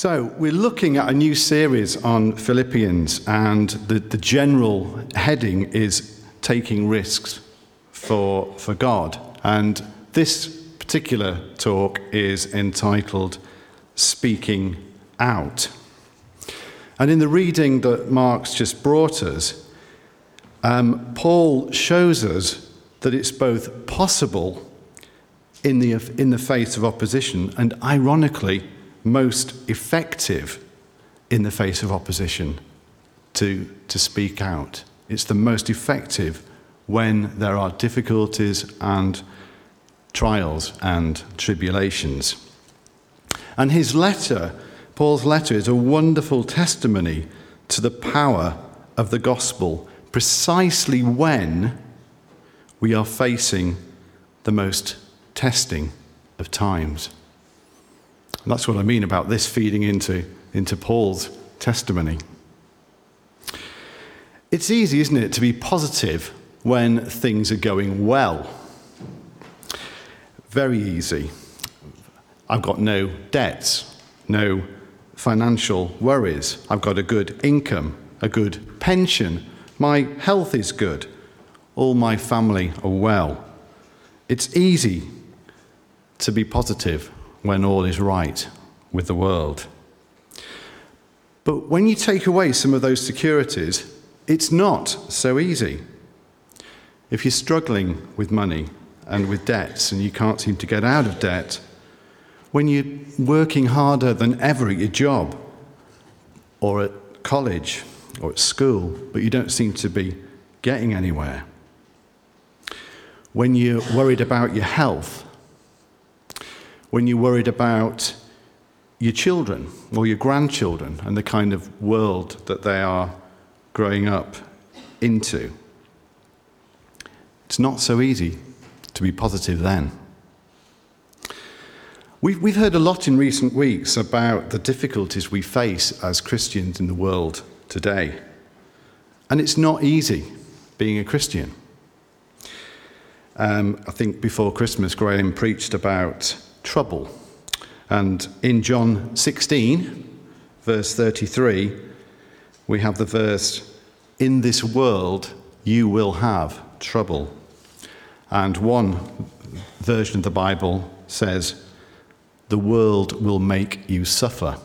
So, we're looking at a new series on Philippians, and the, the general heading is Taking Risks for, for God. And this particular talk is entitled Speaking Out. And in the reading that Mark's just brought us, um, Paul shows us that it's both possible in the, in the face of opposition and, ironically, most effective in the face of opposition to, to speak out. It's the most effective when there are difficulties and trials and tribulations. And his letter, Paul's letter, is a wonderful testimony to the power of the gospel precisely when we are facing the most testing of times. And that's what I mean about this feeding into, into Paul's testimony. It's easy, isn't it, to be positive when things are going well. Very easy. I've got no debts, no financial worries. I've got a good income, a good pension. My health is good. All my family are well. It's easy to be positive when all is right with the world. But when you take away some of those securities, it's not so easy. If you're struggling with money and with debts and you can't seem to get out of debt, when you're working harder than ever at your job or at college or at school, but you don't seem to be getting anywhere, when you're worried about your health when you're worried about your children or your grandchildren and the kind of world that they are growing up into. It's not so easy to be positive then. We've, we've heard a lot in recent weeks about the difficulties we face as Christians in the world today. And it's not easy being a Christian. Um, I think before Christmas, Graham preached about trouble. And in John 16, verse 33, we have the verse, In this world you will have trouble. And one version of the Bible says, The world will make you suffer.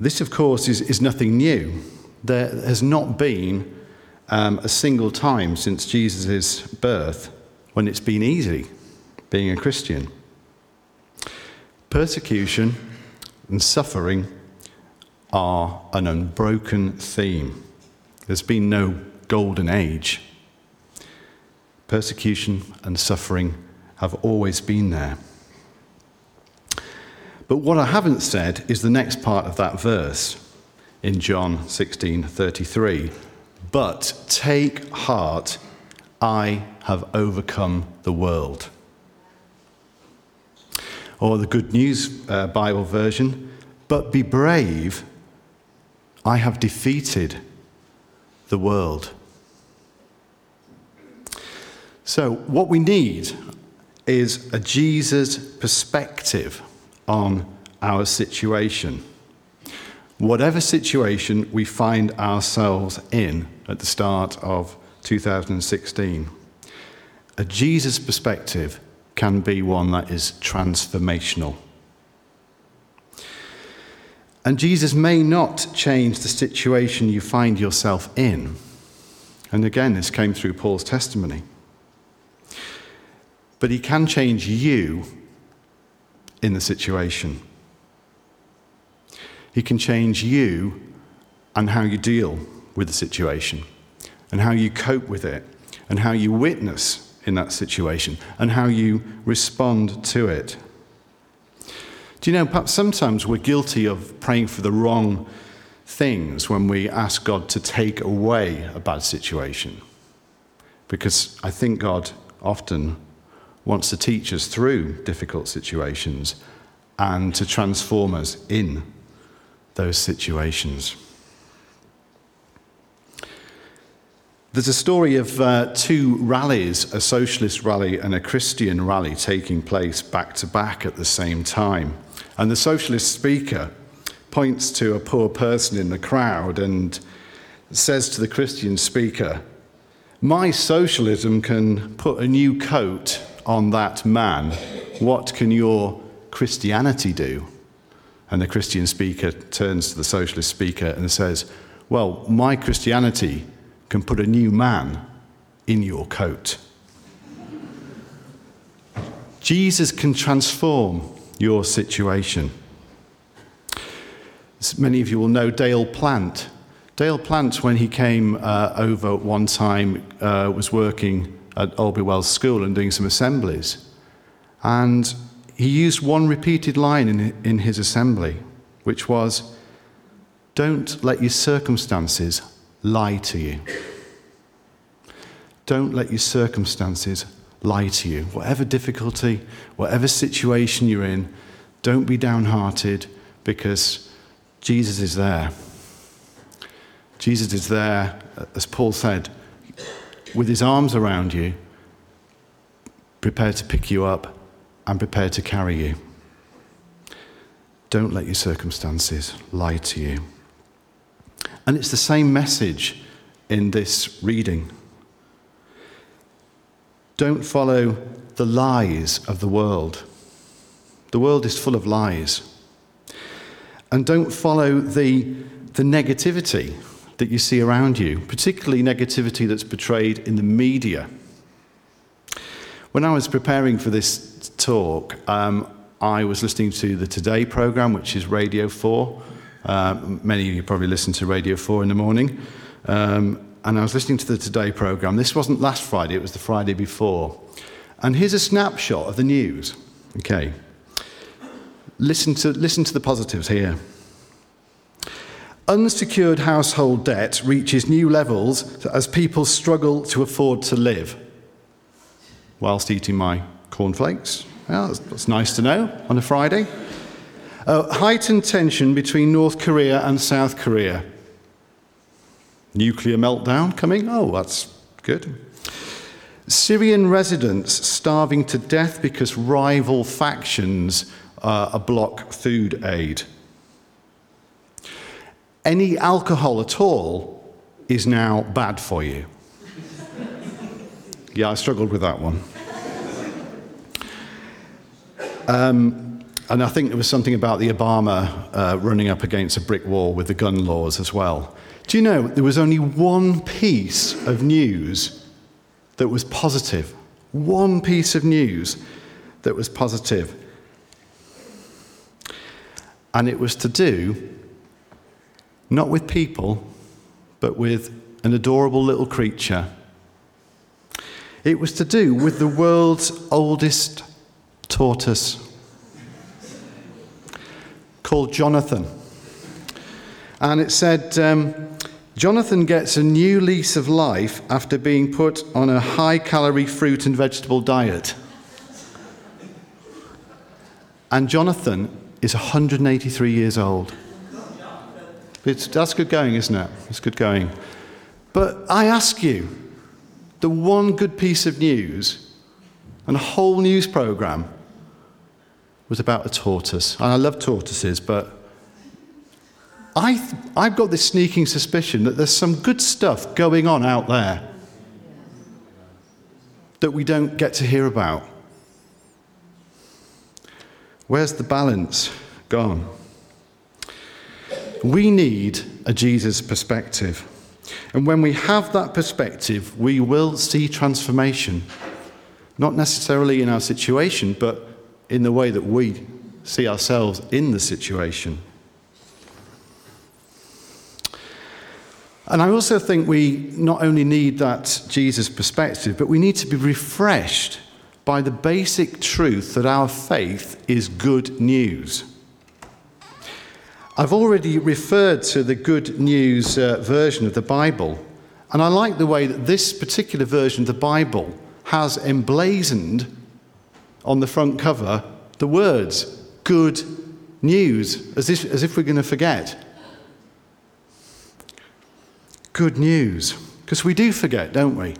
This, of course, is, is nothing new. There has not been um, a single time since Jesus' birth when it's been easy being a Christian. Persecution and suffering are an unbroken theme. There's been no golden age. Persecution and suffering have always been there. But what I haven't said is the next part of that verse in John 16:33. But take heart, I have overcome the world. Or the Good News uh, Bible version, but be brave, I have defeated the world. So, what we need is a Jesus perspective on our situation. Whatever situation we find ourselves in at the start of 2016, a Jesus perspective can be one that is transformational. And Jesus may not change the situation you find yourself in. And again, this came through Paul's testimony. But he can change you in the situation. He can change you and how you deal with the situation, and how you cope with it, and how you witness in that situation and how you respond to it. Do you know, perhaps sometimes we're guilty of praying for the wrong things when we ask God to take away a bad situation. Because I think God often wants to teach us through difficult situations and to transform us in those situations. There's a story of uh, two rallies, a socialist rally and a Christian rally, taking place back to back at the same time. And the socialist speaker points to a poor person in the crowd and says to the Christian speaker, My socialism can put a new coat on that man. What can your Christianity do? And the Christian speaker turns to the socialist speaker and says, Well, my Christianity can put a new man in your coat. Jesus can transform your situation. As many of you will know Dale Plant. Dale Plant, when he came uh, over one time, uh, was working at Oldbury Wells School and doing some assemblies. And he used one repeated line in, in his assembly, which was, Don't let your circumstances lie to you. Don't let your circumstances lie to you. Whatever difficulty, whatever situation you're in, don't be downhearted because Jesus is there. Jesus is there, as Paul said, with his arms around you, prepared to pick you up and prepared to carry you. Don't let your circumstances lie to you. And it's the same message in this reading. Don't follow the lies of the world. The world is full of lies. And don't follow the, the negativity that you see around you, particularly negativity that's portrayed in the media. When I was preparing for this talk, um, I was listening to the Today program, which is Radio 4. Uh, many of you probably listen to Radio 4 in the morning. Um, and I was listening to the Today program. This wasn't last Friday, it was the Friday before. And here's a snapshot of the news. Okay. Listen to, listen to the positives here. Unsecured household debt reaches new levels as people struggle to afford to live whilst eating my cornflakes. Well, that's, that's nice to know on a Friday. Uh, heightened tension between North Korea and South Korea. Nuclear meltdown coming? Oh, that's good. Syrian residents starving to death because rival factions uh, block food aid any alcohol at all is now bad for you. yeah, I struggled with that one. Um, and I think there was something about the Obama uh, running up against a brick wall with the gun laws as well. Do you know there was only one piece of news that was positive? One piece of news that was positive. And it was to do not with people, but with an adorable little creature. It was to do with the world's oldest tortoise called Jonathan. And it said, um, Jonathan gets a new lease of life after being put on a high calorie fruit and vegetable diet. And Jonathan is 183 years old. It's, that's good going, isn't it? It's good going. But I ask you, the one good piece of news and a whole news program was about a tortoise. And I love tortoises, but I th- I've got this sneaking suspicion that there's some good stuff going on out there that we don't get to hear about. Where's the balance gone? We need a Jesus perspective. And when we have that perspective, we will see transformation. Not necessarily in our situation, but in the way that we see ourselves in the situation. And I also think we not only need that Jesus perspective, but we need to be refreshed by the basic truth that our faith is good news. I've already referred to the Good News uh, version of the Bible, and I like the way that this particular version of the Bible has emblazoned on the front cover the words Good News, as if, as if we're going to forget. Good news. Because we do forget, don't we?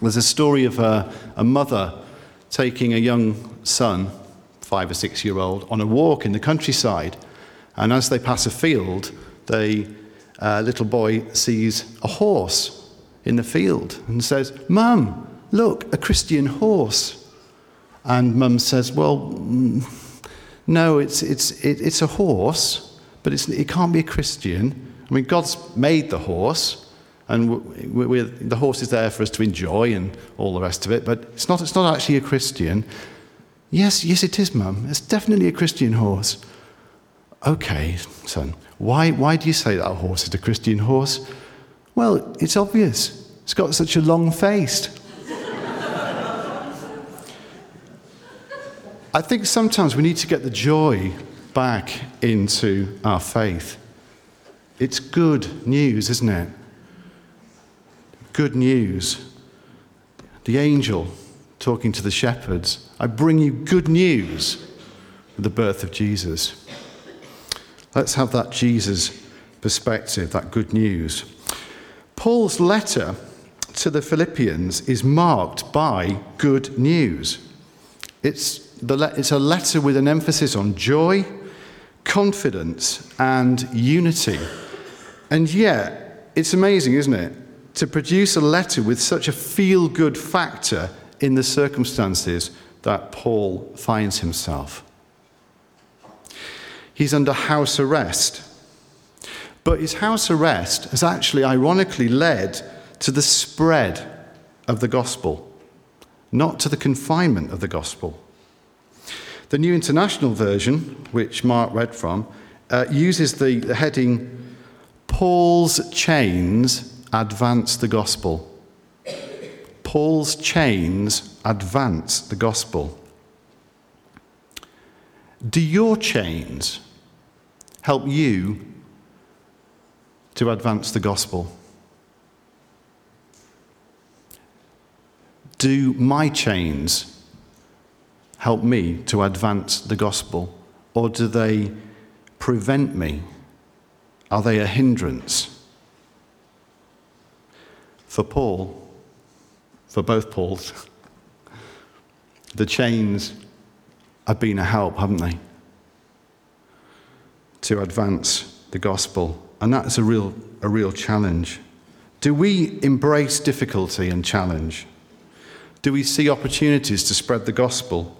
There's a story of a, a mother taking a young son five or six year old on a walk in the countryside. And as they pass a field, the uh, little boy sees a horse in the field and says, Mum, look, a Christian horse. And mum says, Well, no, it's, it's, it, it's a horse, but it's, it can't be a Christian. I mean, God's made the horse, and we, we, the horse is there for us to enjoy and all the rest of it, but it's not, it's not actually a Christian. Yes, yes, it is, Mum. It's definitely a Christian horse. Okay, son, why, why do you say that horse is a Christian horse? Well, it's obvious. It's got such a long face. I think sometimes we need to get the joy back into our faith. It's good news, isn't it? Good news. The angel talking to the shepherds I bring you good news of the birth of Jesus. Let's have that Jesus perspective, that good news. Paul's letter to the Philippians is marked by good news. It's, the, it's a letter with an emphasis on joy, confidence, and unity. And yet, it's amazing, isn't it? To produce a letter with such a feel good factor in the circumstances that Paul finds himself. He's under house arrest. But his house arrest has actually, ironically, led to the spread of the gospel, not to the confinement of the gospel. The New International Version, which Mark read from, uh, uses the, the heading Paul's chains advance the gospel. Paul's chains advance the gospel. Do your chains help you to advance the gospel? Do my chains help me to advance the gospel? Or do they prevent me? Are they a hindrance? For Paul, for both Pauls, the chains have been a help, haven't they? To advance the gospel. And that's a real, a real challenge. Do we embrace difficulty and challenge? Do we see opportunities to spread the gospel,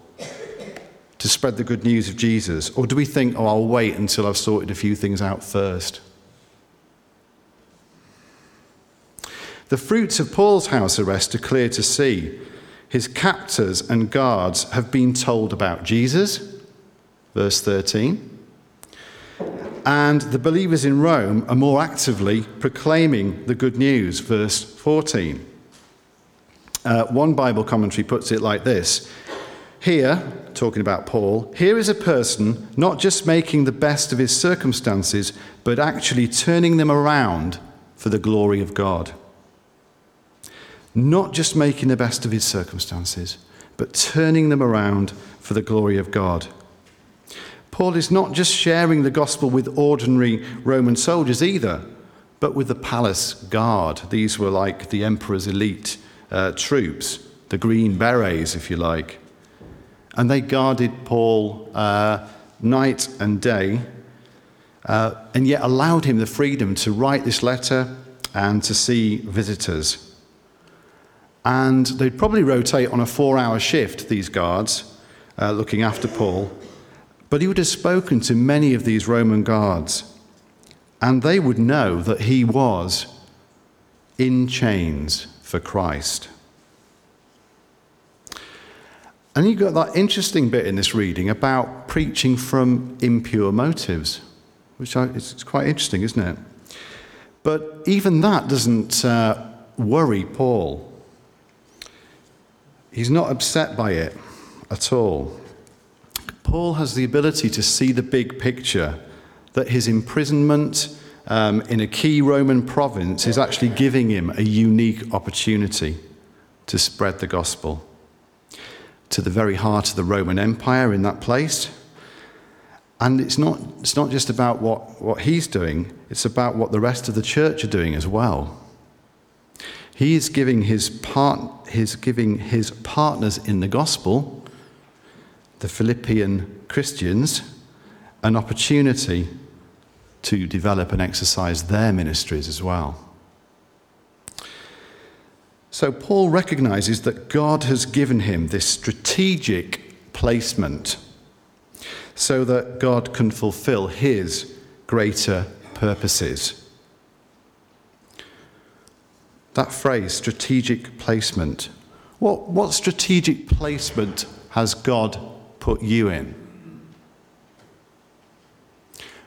to spread the good news of Jesus? Or do we think, oh, I'll wait until I've sorted a few things out first? The fruits of Paul's house arrest are clear to see. His captors and guards have been told about Jesus, verse 13. And the believers in Rome are more actively proclaiming the good news, verse 14. Uh, one Bible commentary puts it like this Here, talking about Paul, here is a person not just making the best of his circumstances, but actually turning them around for the glory of God not just making the best of his circumstances, but turning them around for the glory of God. Paul is not just sharing the gospel with ordinary Roman soldiers either, but with the palace guard. These were like the emperor's elite uh, troops, the green berets, if you like. And they guarded Paul uh, night and day, uh, and yet allowed him the freedom to write this letter and to see visitors. And they'd probably rotate on a four hour shift, these guards, uh, looking after Paul. But he would have spoken to many of these Roman guards, and they would know that he was in chains for Christ. And you've got that interesting bit in this reading about preaching from impure motives, which is quite interesting, isn't it? But even that doesn't uh, worry Paul. He's not upset by it at all. Paul has the ability to see the big picture that his imprisonment um, in a key Roman province is actually giving him a unique opportunity to spread the gospel to the very heart of the Roman Empire in that place. And it's not, it's not just about what, what he's doing, it's about what the rest of the church are doing as well. He is giving his, part, his, giving his partners in the gospel the Philippian Christians an opportunity to develop and exercise their ministries as well. So, Paul recognizes that God has given him this strategic placement so that God can fulfill his greater purposes. That phrase, strategic placement. What, what strategic placement has God put you in?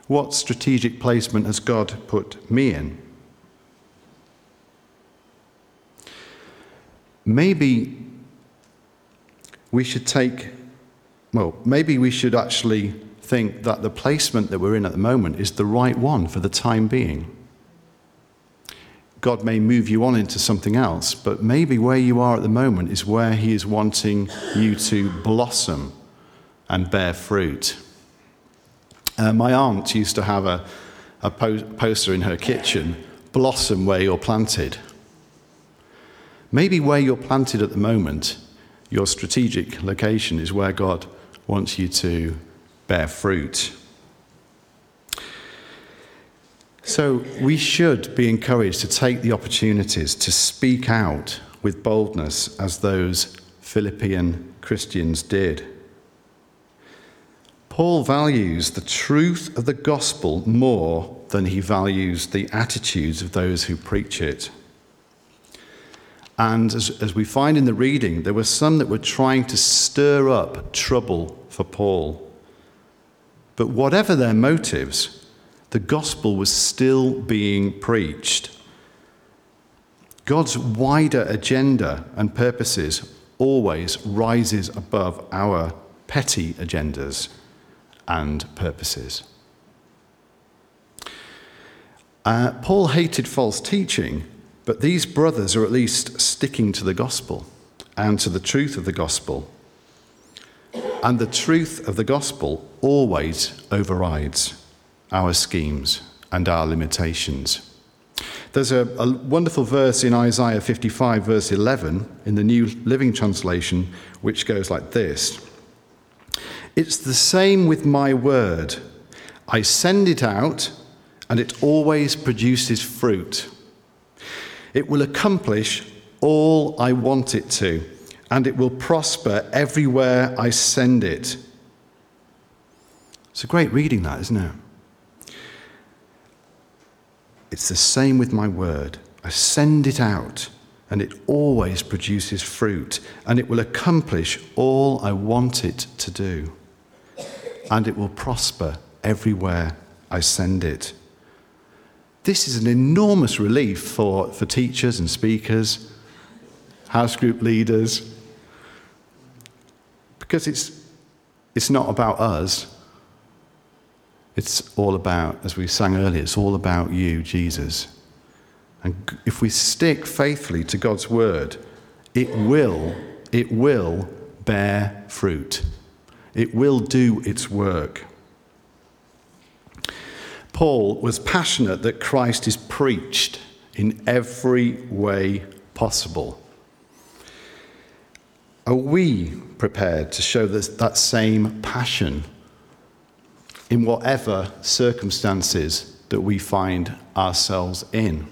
What strategic placement has God put me in? Maybe we should take, well, maybe we should actually think that the placement that we're in at the moment is the right one for the time being. God may move you on into something else, but maybe where you are at the moment is where He is wanting you to blossom and bear fruit. Uh, my aunt used to have a, a po- poster in her kitchen blossom where you're planted. Maybe where you're planted at the moment, your strategic location is where God wants you to bear fruit. So we should be encouraged to take the opportunities to speak out with boldness as those Philippian Christians did. Paul values the truth of the gospel more than he values the attitudes of those who preach it. And as, as, we find in the reading, there were some that were trying to stir up trouble for Paul. But whatever their motives, the gospel was still being preached. God's wider agenda and purposes always rises above our petty agendas and purposes. Uh, Paul hated false teaching, but these brothers are at least sticking to the gospel and to the truth of the gospel. And the truth of the gospel always overrides our schemes and our limitations. There's a, a, wonderful verse in Isaiah 55, verse 11, in the New Living Translation, which goes like this It's the same with my word. I send it out, and it always produces fruit. It will accomplish all I want it to, and it will prosper everywhere I send it. It's a great reading, that, isn't it? It's the same with my word. I send it out, and it always produces fruit, and it will accomplish all I want it to do. And it will prosper everywhere I send it. This is an enormous relief for, for teachers and speakers, house group leaders, because it's, it's not about us, it's all about, as we sang earlier, it's all about you, Jesus. And if we stick faithfully to God's word, it will, it will bear fruit. It will do its work. Paul was passionate that Christ is preached in every way possible. Are we prepared to show this, that same passion in whatever circumstances that we find ourselves in?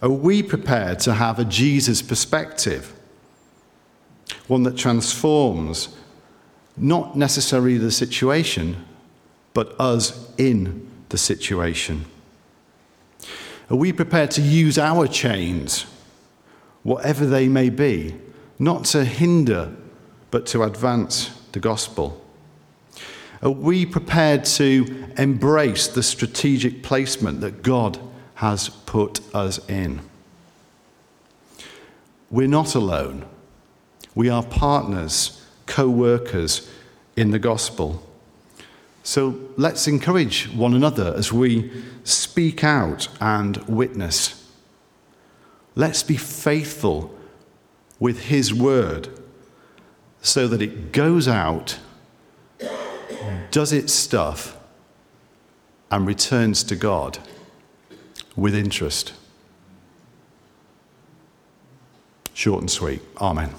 Are we prepared to have a Jesus perspective? One that transforms not necessarily the situation, but us in the situation? Are we prepared to use our chains, whatever they may be, not to hinder, but to advance the gospel? Are we prepared to embrace the strategic placement that God has put us in? We're not alone. We are partners, co workers in the gospel. So let's encourage one another as we speak out and witness. Let's be faithful with His word so that it goes out does its stuff, and returns to God with interest. Short and sweet. Amen.